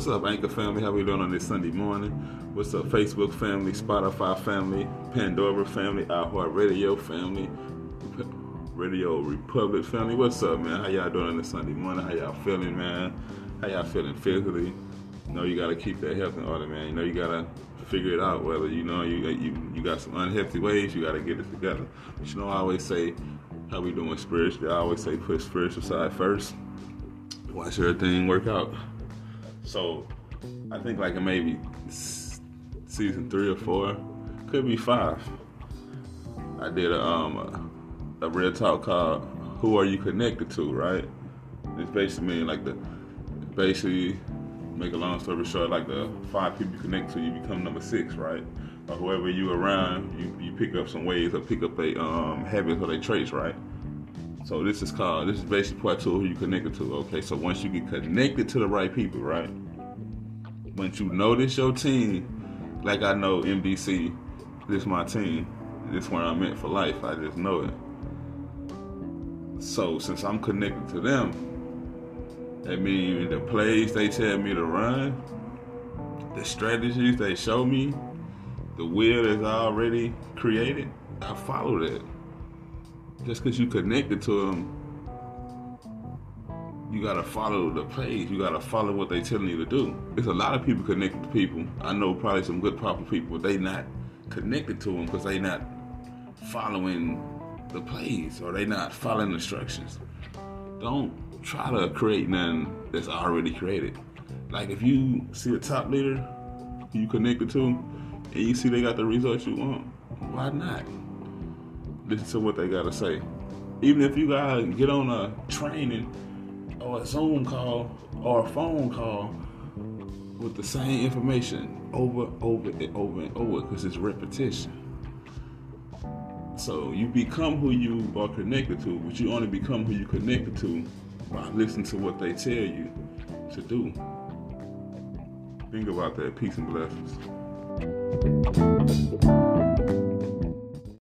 What's up, Anchor family? How we doing on this Sunday morning? What's up, Facebook family, Spotify family, Pandora family, iHeart Radio family, Radio Republic family? What's up, man? How y'all doing on this Sunday morning? How y'all feeling, man? How y'all feeling physically? You know you gotta keep that health in order, man. You know you gotta figure it out. Whether you know you you you got some unhealthy ways, you gotta get it together. But you know I always say, how we doing spiritually? I always say put spiritual side first. Watch everything work out. So I think like maybe season three or four, could be five. I did a um a, a real talk called "Who Are You Connected to?" Right? It's basically like the basically make a long story short, like the five people you connect to, you become number six, right? Or whoever you around, you, you pick up some ways or pick up a um, habits or they traits, right? So this is called this is basically part two who you connected to. Okay, so once you get connected to the right people, right? Once you notice your team, like I know MDC, this is my team. This is where I'm meant for life. I just know it. So since I'm connected to them, that means the plays they tell me to run, the strategies they show me, the will is already created. I follow that just because you connected to them, you gotta follow the page. You gotta follow what they telling you to do. There's a lot of people connected to people. I know probably some good proper people, they not connected to them because they not following the plays or they not following instructions. Don't try to create nothing that's already created. Like if you see a top leader you connected to, and you see they got the results you want, why not? listen to what they gotta say. Even if you gotta get on a training or a Zoom call or a phone call with the same information over, over, and over and over, because it's repetition. So you become who you are connected to, but you only become who you connected to by listening to what they tell you to do. Think about that. Peace and blessings.